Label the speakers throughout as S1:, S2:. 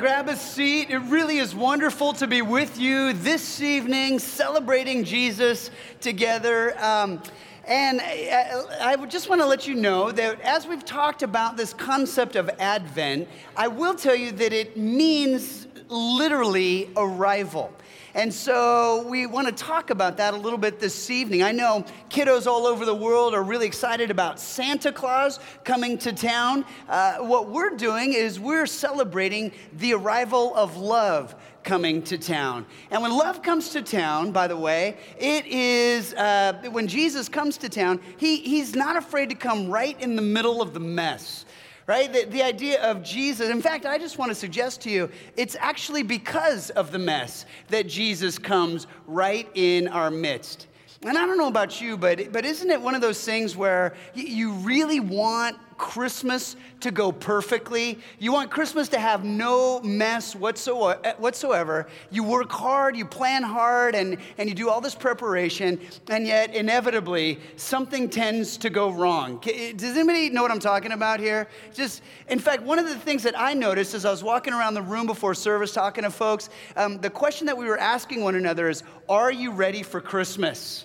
S1: grab a seat. It really is wonderful to be with you this evening, celebrating Jesus together. Um, and I, I just want to let you know that as we've talked about this concept of Advent, I will tell you that it means literally arrival. And so we want to talk about that a little bit this evening. I know kiddos all over the world are really excited about Santa Claus coming to town. Uh, what we're doing is we're celebrating the arrival of love coming to town. And when love comes to town, by the way, it is uh, when Jesus comes to town, he, he's not afraid to come right in the middle of the mess right? The, the idea of Jesus. In fact, I just want to suggest to you it's actually because of the mess that Jesus comes right in our midst. And I don't know about you, but, but isn't it one of those things where you really want Christmas to go perfectly. You want Christmas to have no mess whatsoever. You work hard, you plan hard, and, and you do all this preparation, and yet inevitably something tends to go wrong. Does anybody know what I'm talking about here? Just, in fact, one of the things that I noticed as I was walking around the room before service talking to folks, um, the question that we were asking one another is, Are you ready for Christmas?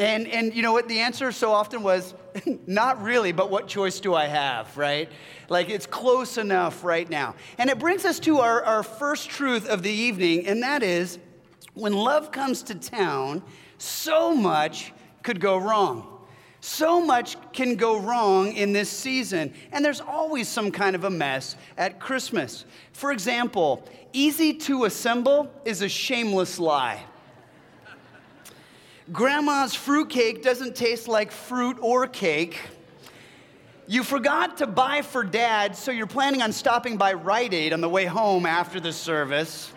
S1: And, and you know what? The answer so often was, not really, but what choice do I have, right? Like it's close enough right now. And it brings us to our, our first truth of the evening, and that is when love comes to town, so much could go wrong. So much can go wrong in this season, and there's always some kind of a mess at Christmas. For example, easy to assemble is a shameless lie. Grandma's fruitcake doesn't taste like fruit or cake. You forgot to buy for dad, so you're planning on stopping by Rite Aid on the way home after the service.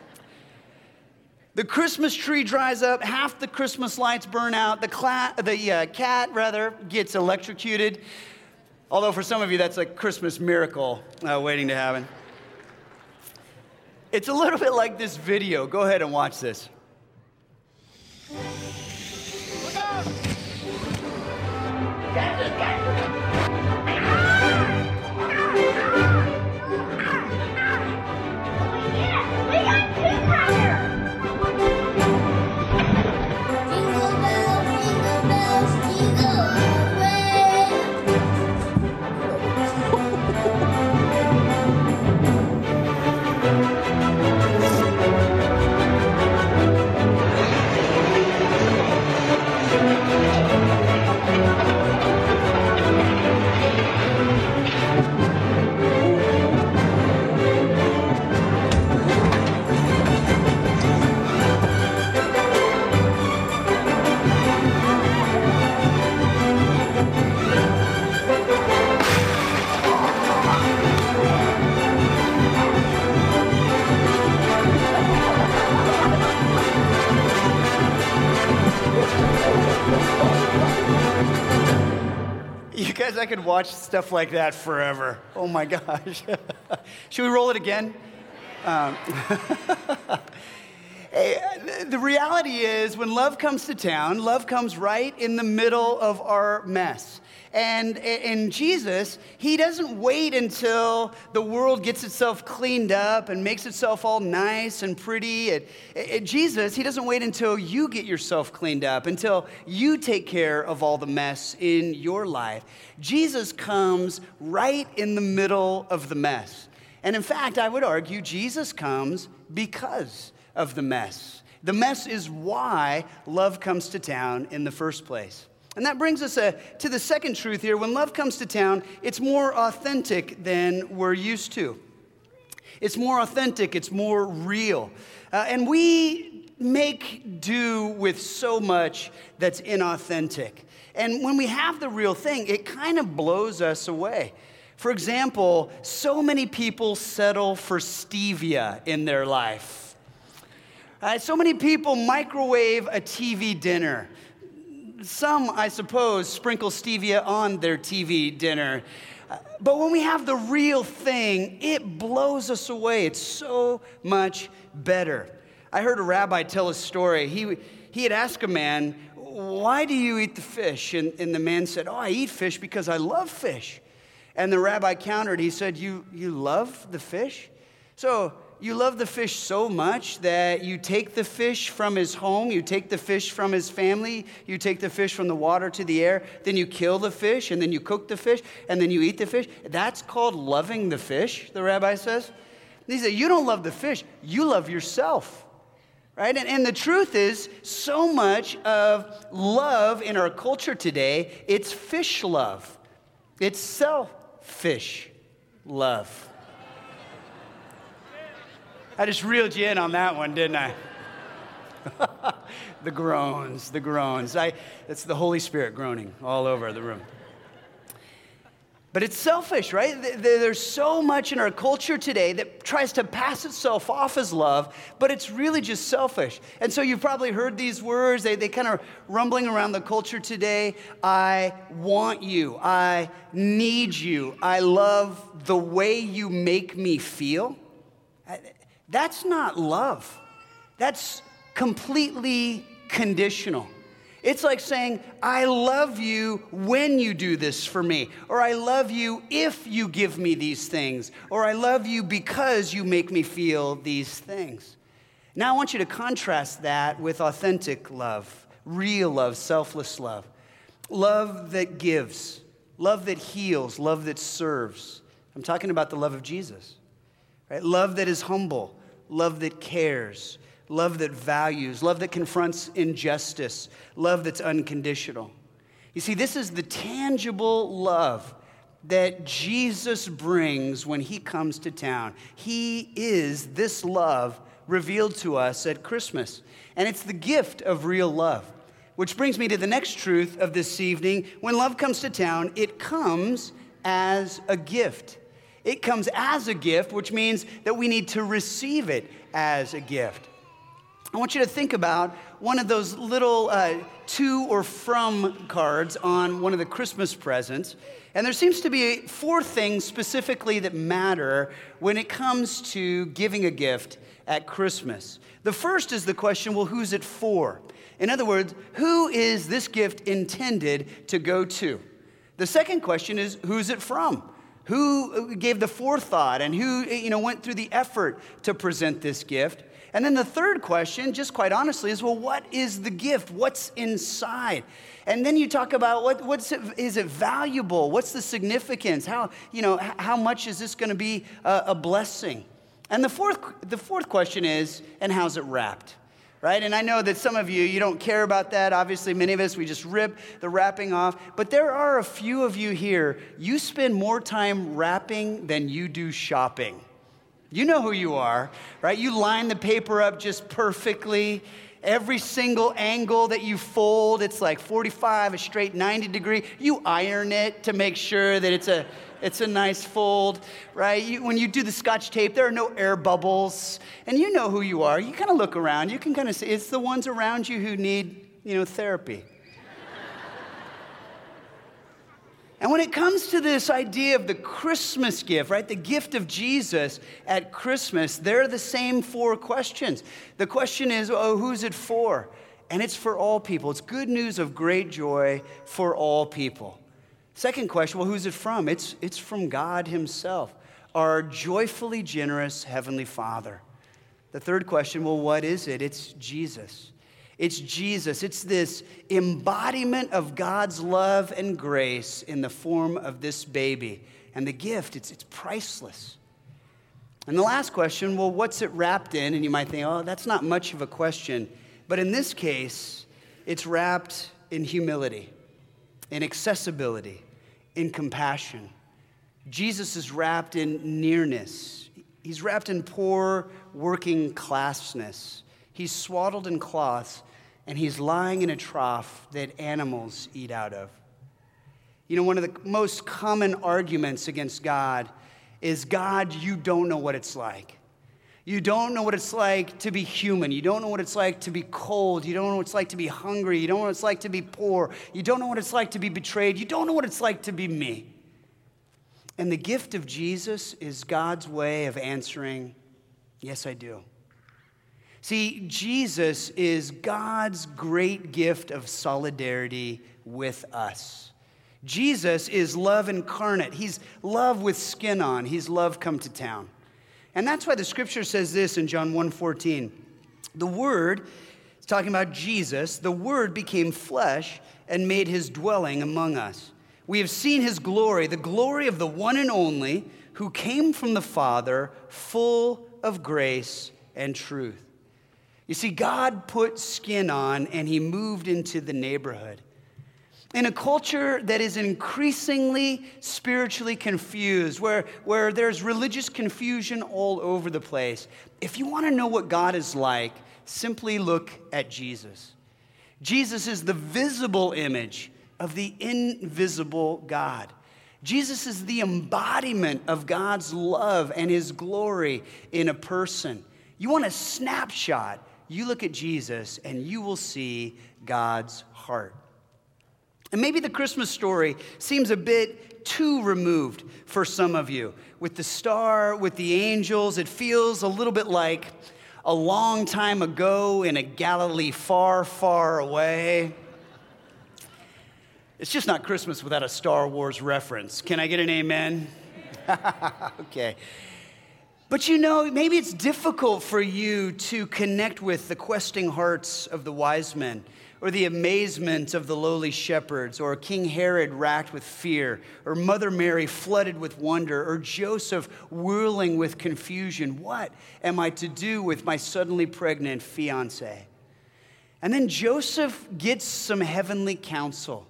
S1: The Christmas tree dries up, half the Christmas lights burn out, the, cla- the uh, cat, rather, gets electrocuted. Although, for some of you, that's a Christmas miracle uh, waiting to happen. It's a little bit like this video. Go ahead and watch this. Get it, get it. I could watch stuff like that forever. Oh my gosh. Should we roll it again? Um, the reality is, when love comes to town, love comes right in the middle of our mess. And in Jesus, he doesn't wait until the world gets itself cleaned up and makes itself all nice and pretty. Jesus, he doesn't wait until you get yourself cleaned up, until you take care of all the mess in your life. Jesus comes right in the middle of the mess. And in fact, I would argue Jesus comes because of the mess. The mess is why love comes to town in the first place. And that brings us uh, to the second truth here. When love comes to town, it's more authentic than we're used to. It's more authentic, it's more real. Uh, and we make do with so much that's inauthentic. And when we have the real thing, it kind of blows us away. For example, so many people settle for stevia in their life. Uh, so many people microwave a TV dinner. Some, I suppose, sprinkle stevia on their TV dinner. Uh, but when we have the real thing, it blows us away. It's so much better. I heard a rabbi tell a story. He, he had asked a man, Why do you eat the fish? And, and the man said, Oh, I eat fish because I love fish. And the rabbi countered, He said, You, you love the fish? So You love the fish so much that you take the fish from his home, you take the fish from his family, you take the fish from the water to the air, then you kill the fish, and then you cook the fish, and then you eat the fish. That's called loving the fish, the rabbi says. He said, You don't love the fish, you love yourself. Right? And, and the truth is, so much of love in our culture today, it's fish love. It's selfish love. I just reeled you in on that one, didn't I? the groans, the groans. I, it's the Holy Spirit groaning all over the room. But it's selfish, right? There's so much in our culture today that tries to pass itself off as love, but it's really just selfish. And so you've probably heard these words, they, they kind of rumbling around the culture today. I want you. I need you. I love the way you make me feel. That's not love. That's completely conditional. It's like saying, I love you when you do this for me, or I love you if you give me these things, or I love you because you make me feel these things. Now I want you to contrast that with authentic love, real love, selfless love, love that gives, love that heals, love that serves. I'm talking about the love of Jesus, right? Love that is humble, love that cares, love that values, love that confronts injustice, love that's unconditional. You see, this is the tangible love that Jesus brings when he comes to town. He is this love revealed to us at Christmas. And it's the gift of real love. Which brings me to the next truth of this evening. When love comes to town, it comes as a gift. It comes as a gift, which means that we need to receive it as a gift. I want you to think about one of those little uh, to or from cards on one of the Christmas presents. And there seems to be four things specifically that matter when it comes to giving a gift at Christmas. The first is the question well, who's it for? In other words, who is this gift intended to go to? The second question is who's it from? Who uh, gave the forethought and who uh, you know, went through the effort to present this gift? And then the third question, just quite honestly, is well, what is the gift? What's inside? And then you talk about what, what's it, is it valuable? What's the significance? How, you know, how much is this going to be a, a blessing? And the fourth, the fourth question is, and how's it wrapped? Right? And I know that some of you, you don't care about that. Obviously, many of us, we just rip the wrapping off. But there are a few of you here, you spend more time wrapping than you do shopping. You know who you are, right? You line the paper up just perfectly. Every single angle that you fold, it's like 45, a straight 90 degree. You iron it to make sure that it's a it's a nice fold, right? You, when you do the scotch tape, there are no air bubbles. And you know who you are. You kind of look around. You can kind of see it's the ones around you who need, you know, therapy. And when it comes to this idea of the Christmas gift, right, the gift of Jesus at Christmas, they're the same four questions. The question is, oh, who's it for? And it's for all people. It's good news of great joy for all people. Second question, well, who's it from? It's, it's from God Himself, our joyfully generous Heavenly Father. The third question, well, what is it? It's Jesus. It's Jesus. It's this embodiment of God's love and grace in the form of this baby. And the gift, it's, it's priceless. And the last question, well, what's it wrapped in? And you might think, oh, that's not much of a question. But in this case, it's wrapped in humility in accessibility, in compassion. Jesus is wrapped in nearness. He's wrapped in poor working classness. He's swaddled in cloths, and he's lying in a trough that animals eat out of. You know, one of the most common arguments against God is God, you don't know what it's like. You don't know what it's like to be human. You don't know what it's like to be cold. You don't know what it's like to be hungry. You don't know what it's like to be poor. You don't know what it's like to be betrayed. You don't know what it's like to be me. And the gift of Jesus is God's way of answering, Yes, I do. See, Jesus is God's great gift of solidarity with us. Jesus is love incarnate. He's love with skin on, He's love come to town. And that's why the scripture says this in John 1:14. The word, it's talking about Jesus, the word became flesh and made his dwelling among us. We have seen his glory, the glory of the one and only who came from the Father, full of grace and truth. You see, God put skin on and he moved into the neighborhood. In a culture that is increasingly spiritually confused, where, where there's religious confusion all over the place, if you want to know what God is like, simply look at Jesus. Jesus is the visible image of the invisible God. Jesus is the embodiment of God's love and his glory in a person. You want a snapshot, you look at Jesus and you will see God's heart. And maybe the Christmas story seems a bit too removed for some of you. With the star, with the angels, it feels a little bit like a long time ago in a Galilee far, far away. It's just not Christmas without a Star Wars reference. Can I get an amen? okay. But you know, maybe it's difficult for you to connect with the questing hearts of the wise men or the amazement of the lowly shepherds, or King Herod racked with fear, or Mother Mary flooded with wonder, or Joseph whirling with confusion. What am I to do with my suddenly pregnant fiance? And then Joseph gets some heavenly counsel.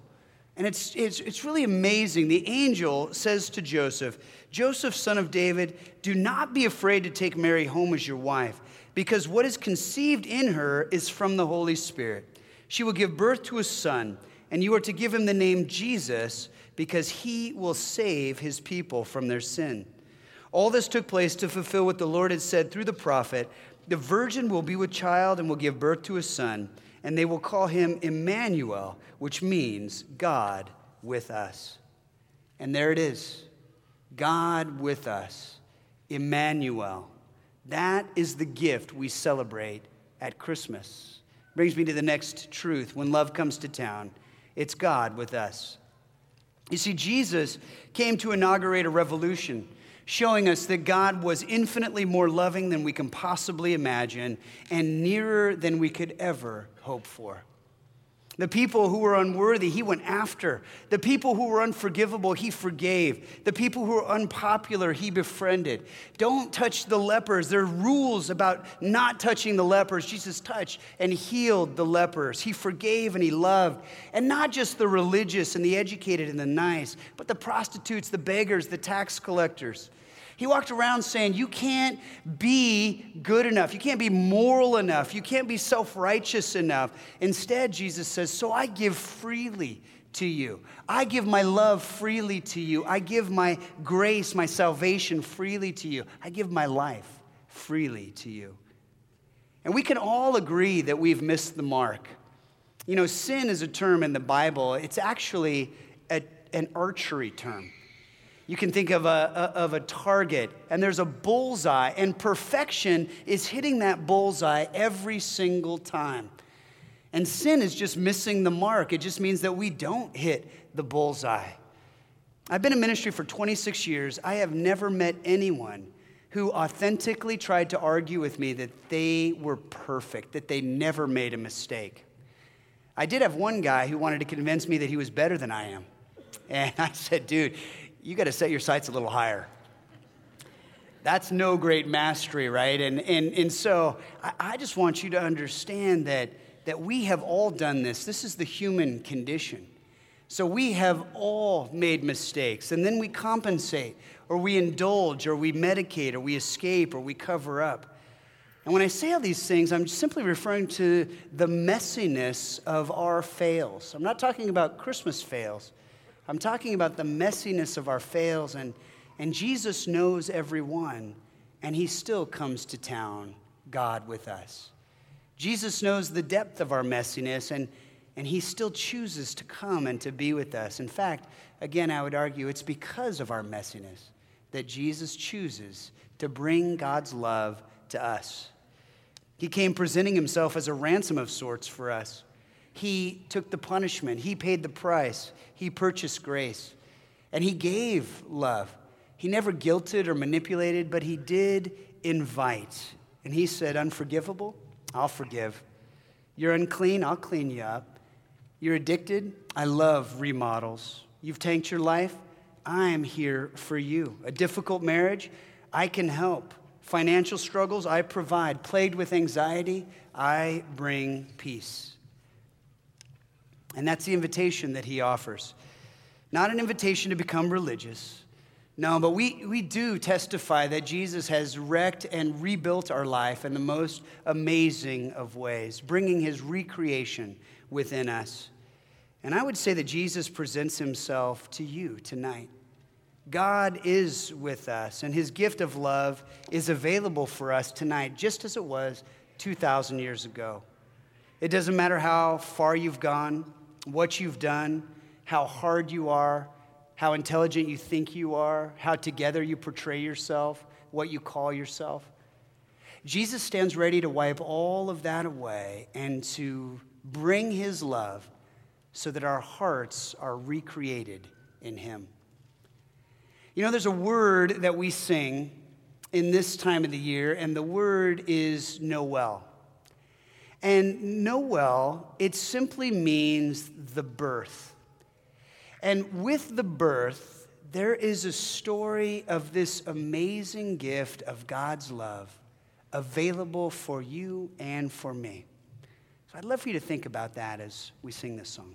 S1: And it's, it's, it's really amazing. The angel says to Joseph, Joseph, son of David, do not be afraid to take Mary home as your wife, because what is conceived in her is from the Holy Spirit. She will give birth to a son, and you are to give him the name Jesus because he will save his people from their sin. All this took place to fulfill what the Lord had said through the prophet The virgin will be with child and will give birth to a son, and they will call him Emmanuel, which means God with us. And there it is God with us, Emmanuel. That is the gift we celebrate at Christmas. Brings me to the next truth. When love comes to town, it's God with us. You see, Jesus came to inaugurate a revolution, showing us that God was infinitely more loving than we can possibly imagine and nearer than we could ever hope for. The people who were unworthy, he went after. The people who were unforgivable, he forgave. The people who were unpopular, he befriended. Don't touch the lepers. There are rules about not touching the lepers. Jesus touched and healed the lepers. He forgave and he loved. And not just the religious and the educated and the nice, but the prostitutes, the beggars, the tax collectors. He walked around saying, You can't be good enough. You can't be moral enough. You can't be self righteous enough. Instead, Jesus says, So I give freely to you. I give my love freely to you. I give my grace, my salvation freely to you. I give my life freely to you. And we can all agree that we've missed the mark. You know, sin is a term in the Bible, it's actually a, an archery term. You can think of a, of a target, and there's a bullseye, and perfection is hitting that bullseye every single time. And sin is just missing the mark. It just means that we don't hit the bullseye. I've been in ministry for 26 years. I have never met anyone who authentically tried to argue with me that they were perfect, that they never made a mistake. I did have one guy who wanted to convince me that he was better than I am. And I said, dude, you got to set your sights a little higher. That's no great mastery, right? And, and, and so I, I just want you to understand that, that we have all done this. This is the human condition. So we have all made mistakes, and then we compensate, or we indulge, or we medicate, or we escape, or we cover up. And when I say all these things, I'm simply referring to the messiness of our fails. I'm not talking about Christmas fails. I'm talking about the messiness of our fails, and, and Jesus knows every one, and he still comes to town, God with us. Jesus knows the depth of our messiness, and, and he still chooses to come and to be with us. In fact, again, I would argue it's because of our messiness that Jesus chooses to bring God's love to us. He came presenting himself as a ransom of sorts for us. He took the punishment, He paid the price, He purchased grace, and He gave love. He never guilted or manipulated, but He did invite. And he said, Unforgivable? I'll forgive. You're unclean? I'll clean you up. You're addicted? I love remodels. You've tanked your life? I'm here for you. A difficult marriage? I can help. Financial struggles? I provide. Plagued with anxiety? I bring peace. And that's the invitation that he offers. Not an invitation to become religious, no, but we, we do testify that Jesus has wrecked and rebuilt our life in the most amazing of ways, bringing his recreation within us. And I would say that Jesus presents himself to you tonight. God is with us, and his gift of love is available for us tonight, just as it was 2,000 years ago. It doesn't matter how far you've gone, what you've done, how hard you are, how intelligent you think you are, how together you portray yourself, what you call yourself. Jesus stands ready to wipe all of that away and to bring his love so that our hearts are recreated in him. You know, there's a word that we sing in this time of the year, and the word is Noel. And Noel, it simply means the birth. And with the birth, there is a story of this amazing gift of God's love available for you and for me. So I'd love for you to think about that as we sing this song.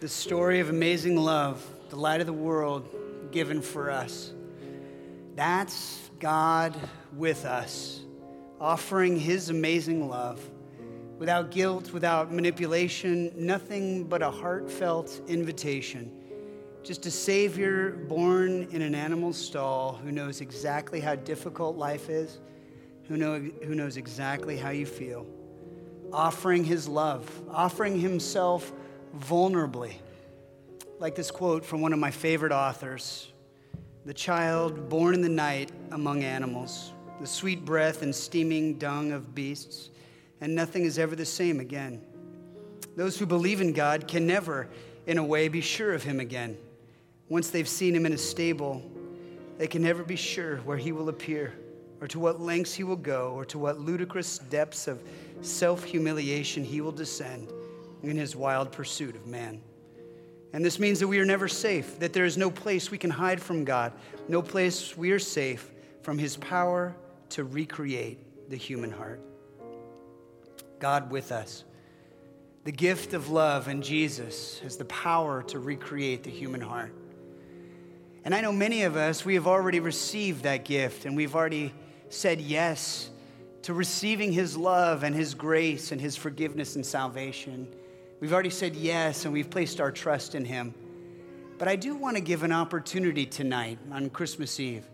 S1: the story of amazing love, the light of the world given for us. That's God with us, offering his amazing love without guilt, without manipulation, nothing but a heartfelt invitation. Just a Savior born in an animal stall who knows exactly how difficult life is, who, know, who knows exactly how you feel, offering His love, offering Himself vulnerably. Like this quote from one of my favorite authors The child born in the night among animals, the sweet breath and steaming dung of beasts and nothing is ever the same again. Those who believe in God can never, in a way, be sure of Him again. Once they've seen Him in a stable, they can never be sure where He will appear, or to what lengths He will go, or to what ludicrous depths of self humiliation He will descend in His wild pursuit of man. And this means that we are never safe, that there is no place we can hide from God, no place we are safe from His power to recreate the human heart. God with us. The gift of love in Jesus has the power to recreate the human heart. And I know many of us, we have already received that gift and we've already said yes to receiving His love and His grace and His forgiveness and salvation. We've already said yes and we've placed our trust in Him. But I do want to give an opportunity tonight on Christmas Eve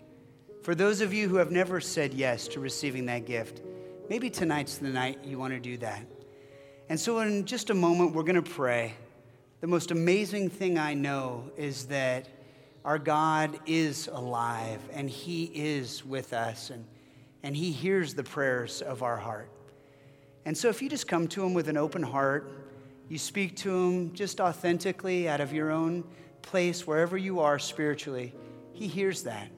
S1: for those of you who have never said yes to receiving that gift Maybe tonight's the night you want to do that. And so, in just a moment, we're going to pray. The most amazing thing I know is that our God is alive and He is with us and, and He hears the prayers of our heart. And so, if you just come to Him with an open heart, you speak to Him just authentically out of your own place, wherever you are spiritually, He hears that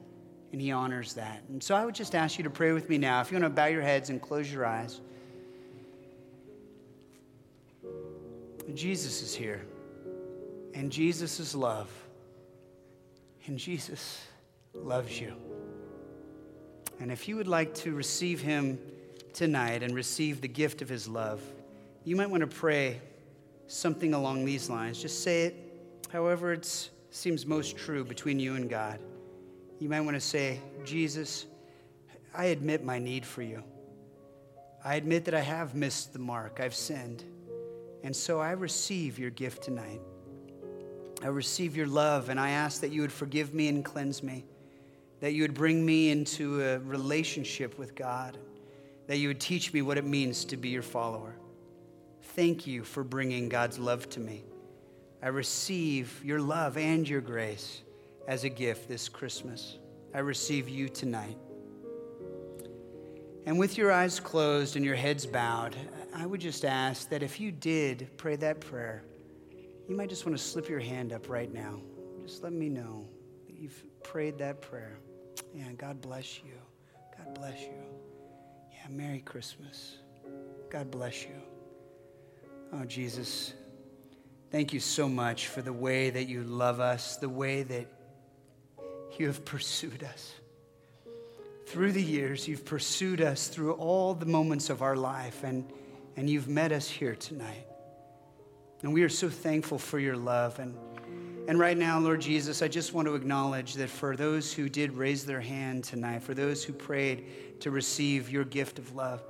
S1: and He honors that. And so I would just ask you to pray with me now. If you want to bow your heads and close your eyes. Jesus is here, and Jesus is love, and Jesus loves you. And if you would like to receive Him tonight and receive the gift of His love, you might want to pray something along these lines. Just say it however it seems most true between you and God. You might want to say, Jesus, I admit my need for you. I admit that I have missed the mark, I've sinned. And so I receive your gift tonight. I receive your love, and I ask that you would forgive me and cleanse me, that you would bring me into a relationship with God, that you would teach me what it means to be your follower. Thank you for bringing God's love to me. I receive your love and your grace as a gift this Christmas. I receive you tonight. And with your eyes closed and your heads bowed, I would just ask that if you did pray that prayer, you might just want to slip your hand up right now. Just let me know that you've prayed that prayer. Yeah, God bless you. God bless you. Yeah, Merry Christmas. God bless you. Oh, Jesus, thank you so much for the way that you love us, the way that you have pursued us. Through the years, you've pursued us through all the moments of our life, and, and you've met us here tonight. And we are so thankful for your love. And, and right now, Lord Jesus, I just want to acknowledge that for those who did raise their hand tonight, for those who prayed to receive your gift of love,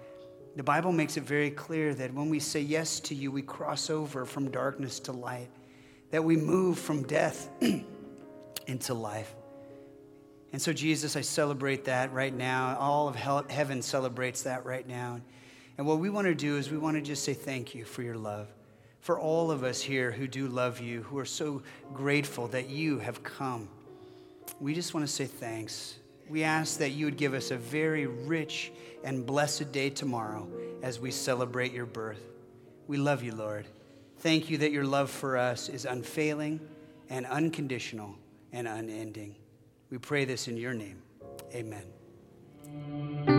S1: the Bible makes it very clear that when we say yes to you, we cross over from darkness to light, that we move from death into life. And so, Jesus, I celebrate that right now. All of heaven celebrates that right now. And what we want to do is we want to just say thank you for your love. For all of us here who do love you, who are so grateful that you have come, we just want to say thanks. We ask that you would give us a very rich and blessed day tomorrow as we celebrate your birth. We love you, Lord. Thank you that your love for us is unfailing and unconditional and unending. We pray this in your name. Amen.